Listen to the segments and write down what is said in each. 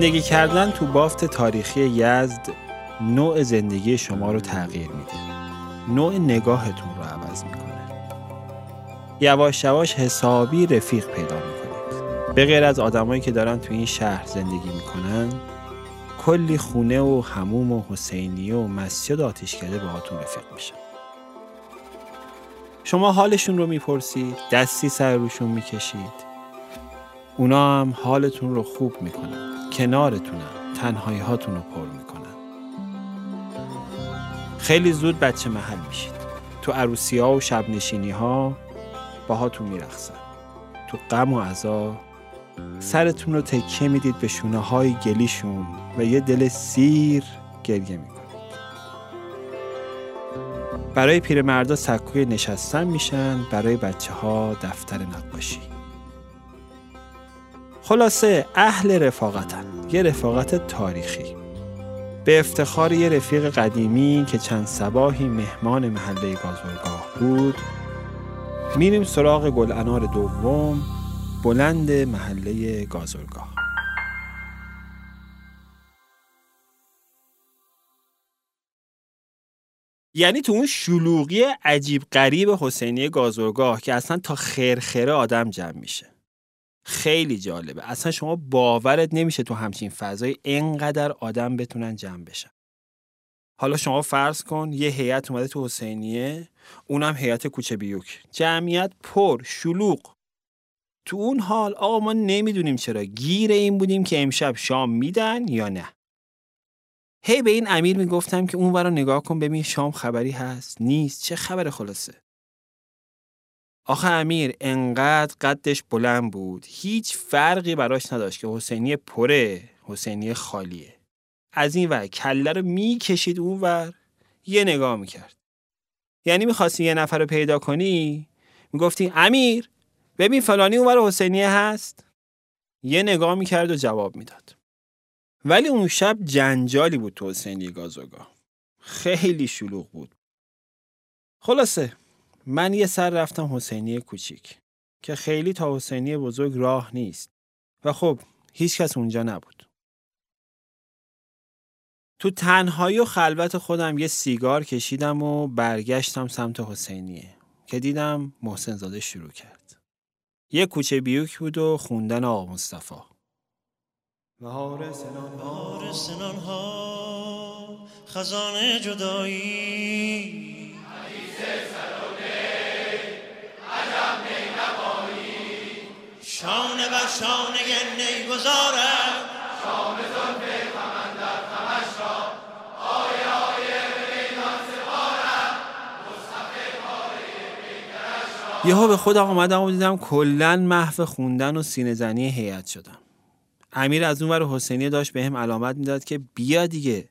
زندگی کردن تو بافت تاریخی یزد نوع زندگی شما رو تغییر میده. نوع نگاهتون رو عوض می‌کنه. یواش یواش حسابی رفیق پیدا می‌کنید. به غیر از آدمایی که دارن تو این شهر زندگی می‌کنن کلی خونه و هموم و حسینیه و مسجد آتیشکده باهاتون رفیق میشن. شما حالشون رو می‌پرسید دستی سر روشون می‌کشید. اونا هم حالتون رو خوب می‌کنن. کنارتونن. تنهایی هاتون رو پر می‌کنن. خیلی زود بچه محل میشید. تو عروسی ها و شب نشینی ها باهاتون میرخصن تو غم و عذا سرتون رو تکیه می‌دید به شونه های گلیشون و یه دل سیر گریه می‌کنید. برای پیرمردا سکوی نشستن میشن برای بچه ها دفتر نقاشی. خلاصه اهل رفاقتن. یه رفاقت تاریخی. به افتخار یه رفیق قدیمی که چند سباهی مهمان محله گازورگاه بود میریم سراغ گل انار دوم بلند محله گازورگاه یعنی تو اون شلوغی عجیب غریب حسینی گازورگاه که اصلا تا خیرخیره آدم جمع میشه. خیلی جالبه. اصلا شما باورت نمیشه تو همچین فضای اینقدر آدم بتونن جمع بشن. حالا شما فرض کن یه هیئت اومده تو حسینیه اونم هیئت کوچه بیوک. جمعیت پر شلوغ. تو اون حال آقا ما نمی‌دونیم چرا گیر این بودیم که امشب شام میدن یا نه. هی به این امیر می‌گفتم که اون رو نگاه کن ببین شام خبری هست نیست. چه خبر خلاصه؟ آخه امیر انقدر قدش بلند بود. هیچ فرقی براش نداشت که حسینی پره حسینی خالیه. از این ور کله رو می‌کشید اون ور یه نگاه می‌کرد. یعنی می‌خواستی یه نفر رو پیدا کنی؟ می‌گفتی امیر ببین فلانی اون ور حسینیه هست؟ یه نگاه می‌کرد و جواب می‌داد. ولی اون شب جنجالی بود تو حسینی گازوگاه خیلی شلوغ بود. خلاصه من یه سر رفتم حسینی کوچیک که خیلی تا حسینی بزرگ راه نیست و خب هیچ کس اونجا نبود. تو تنهایی و خلوت خودم یه سیگار کشیدم و برگشتم سمت حسینیه که دیدم محسن زاده شروع کرد. یه کوچه بیوک بود و خوندن آقا مصطفی. ها خزانه جدایی شانه بر شانه نی گذارم شام زلف را میدان یهو به خودم آمدم و دیدم کلا محو خوندن و سینه زنی هیئت شدم. امیر از اون حسینی داشت به هم علامت می‌داد که بیا دیگه.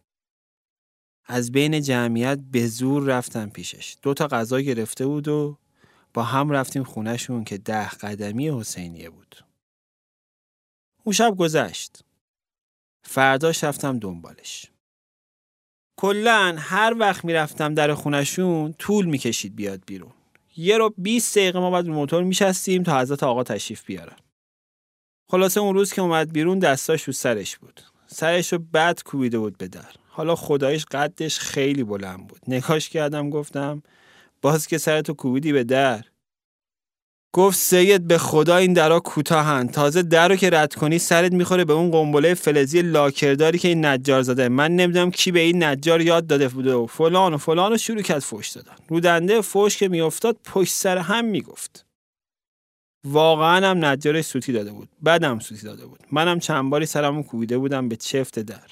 از بین جمعیت به زور رفتم پیشش. دو تا غذا گرفته بود و با هم رفتیم خونهشون که ده قدمی حسینیه بود. اون شب گذشت. فرداش رفتم دنبالش. کلا هر وقت می‌رفتم در خونشون طول می‌کشید بیاد بیرون. یه رو 20 دقیقه ما بعد موتور میشستیم تا حضرت آقا تشریف بیارن. خلاصه اون روز که اومد بیرون دستاش رو سرش بود. سرش رو بد کوبیده بود به در. حالا خدایش قدش خیلی بلند بود. نکاش کردم گفتم باز که سرتو کوبیدی به در گفت سید به خدا این درا کوتاهن. تازه در رو که رد کنی سرت می‌خوره به اون قنبله فلزی لاکرداری که این نجار زده من نمی‌دونم کی به این نجار یاد داده بوده و فلان و فلان و شروع کرد فوش دادن. رودنده فوش که میافتاد پشت سر هم می‌گفت. واقعا هم نجارش سوتی داده بود. بعدم سوتی داده بود. منم چند باری سرمو کوبیده بودم به چفت در.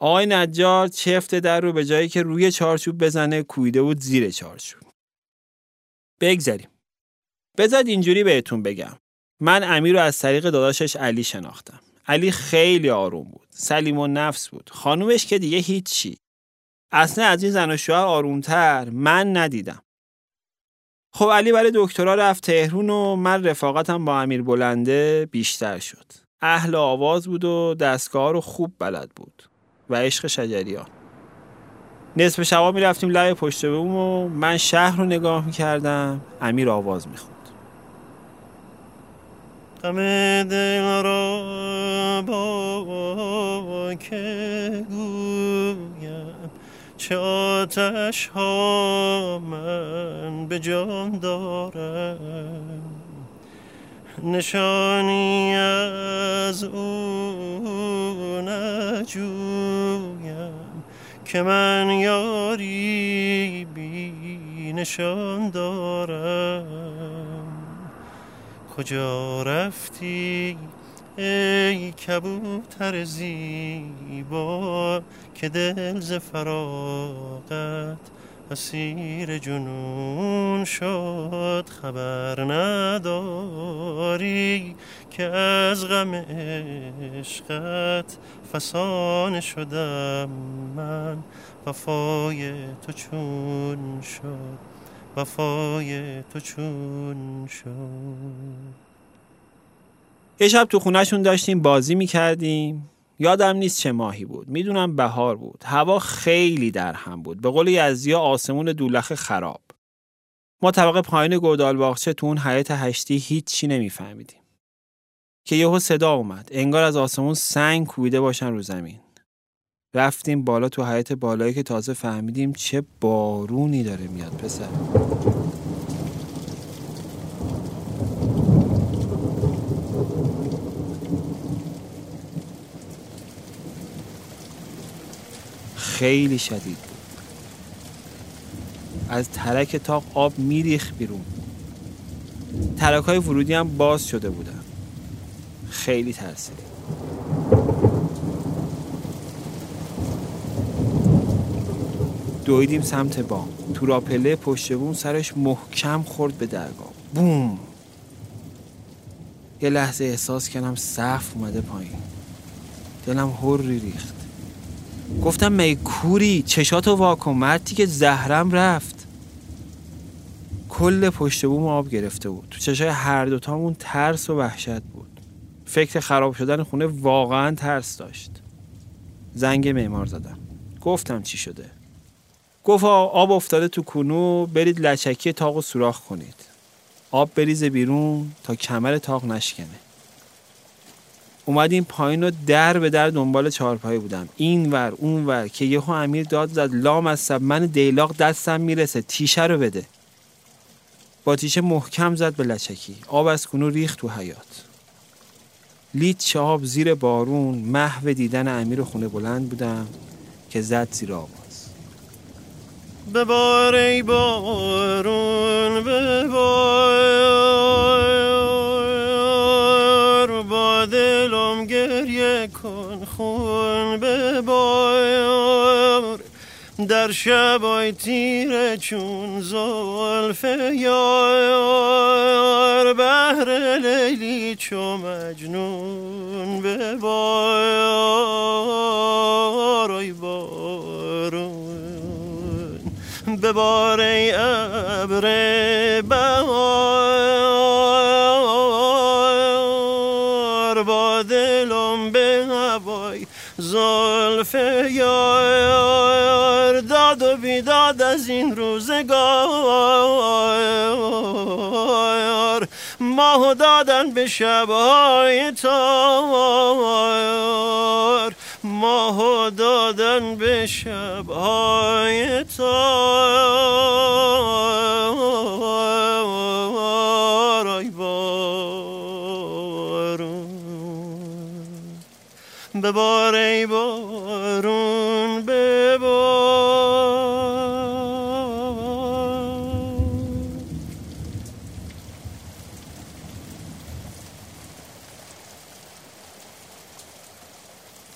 آقای نجار چفت در رو به جایی که روی چارچوب بزنه کویده بود زیر چارچوب. بگذاریم. بذارید اینجوری بهتون بگم. من امیر رو از طریق داداشش علی شناختم. علی خیلی آروم بود. سلیم و نفس بود. خانومش که دیگه هیچی. اصلا از این زن و شوهر آرومتر من ندیدم. خب علی برای دکترا رفت تهرون و من رفاقتم با امیر بلنده بیشتر شد. اهل آواز بود و دستگاه رو خوب بلد بود. و عشق شجریان نصف شبا می رفتیم لای پشت بوم و من شهر رو نگاه می کردم امیر آواز می خوند غم دل را با که گویم. چه آتش ها من به جان دارم. نشانی از او نجویم که من یاری بی نشان دارم. کجا رفتی؟ ای کبوتر زیبا که دل ز فراغت اسیر جنون شد خبر نداری که از غم عشقت فسانه شدم من وفای تو چون شد. وفای تو چون شد. یه شب تو خونهشون داشتیم بازی می‌کردیم. یادم نیست چه ماهی بود. می‌دونم بهار بود. هوا خیلی در هم بود. به قول یزدیا آسمون دولخه خراب. ما طبقه پایین گودال باغچه تو اون حیات هشتی هیچی نمیفهمیدیم. که یهو صدا اومد. انگار از آسمون سنگ کوبیده باشن رو زمین. رفتیم بالا تو حیات بالایی که تازه فهمیدیم چه بارونی داره میاد پسر. خیلی شدید. از ترک تاق آب میریخ بیرون. ترک های ورودی هم باز شده بودن. خیلی ترسیدیم. دویدیم سمت بام. تو راپله پشت بوم سرش محکم خورد به درگاه. بوم! یه لحظه احساس کردم صف اومده پایین. دلم هری ریخت. گفتم می کوری؟ چشاتو واکن مردی که زهرم رفت. کل پشت بوم آب گرفته بود. تو چشای هر دوتامون ترس و وحشت بود. فکر خراب شدن خونه واقعا ترس داشت. زنگ معمار زدم. گفتم چی شده؟ گفت آب افتاده تو کونو برید لچکی تاق و سوراخ کنید. آب بریزه بیرون تا کمر تاق نشکنه. اومدیم پایین و در به در دنبال چهارپایی بودم. این ور اون ور که یهو امیر داد زد لام از من دیلاق دستم می‌رسه تیشه رو بده. با تیشه محکم زد به لچکی. آب از کنو ریخت تو حیات لیت آب زیر بارون محو دیدن امیر خونه بلند بودم که زد زیر آواز ببار ای بارون ببار. با دلم گریه کن خون ببار. در شبای تیره چون زلف یار بهر لیلی چو مجنون ببار. ای بارون ببار ای ابر بهار. با دلم به هوای زلف یار. داد و بیداد از این روزگار. ماه دادن به شبهای تار. ماه دادن به شبهای تار. ای بارون ببار ای بارون ببار.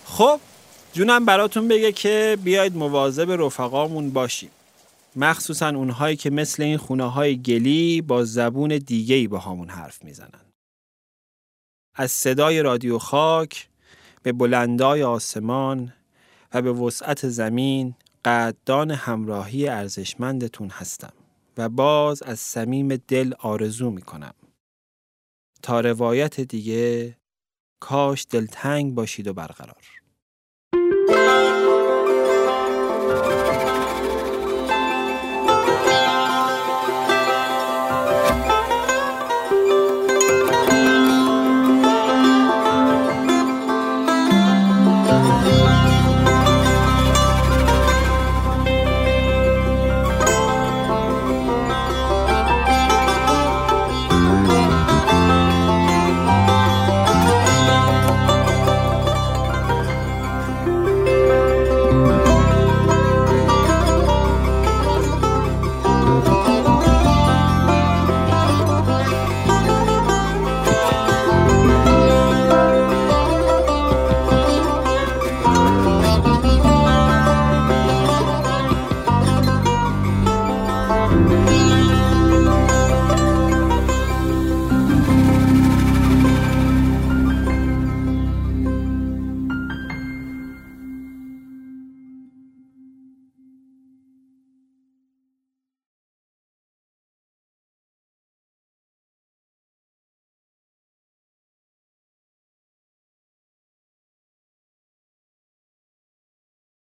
خب جونم براتون بگه که بیاید مواظب رفقامون باشیم. مخصوصا اونهایی که مثل این خونه های گلی با زبون دیگه ای با همون حرف می‌زنن. از صدای رادیو خاک به بلندای آسمان و به وسعت زمین قدردان همراهی ارزشمندتون هستم و باز از صمیم دل آرزو می‌کنم. تا روایت دیگه کاش دلتنگ باشید و برقرار.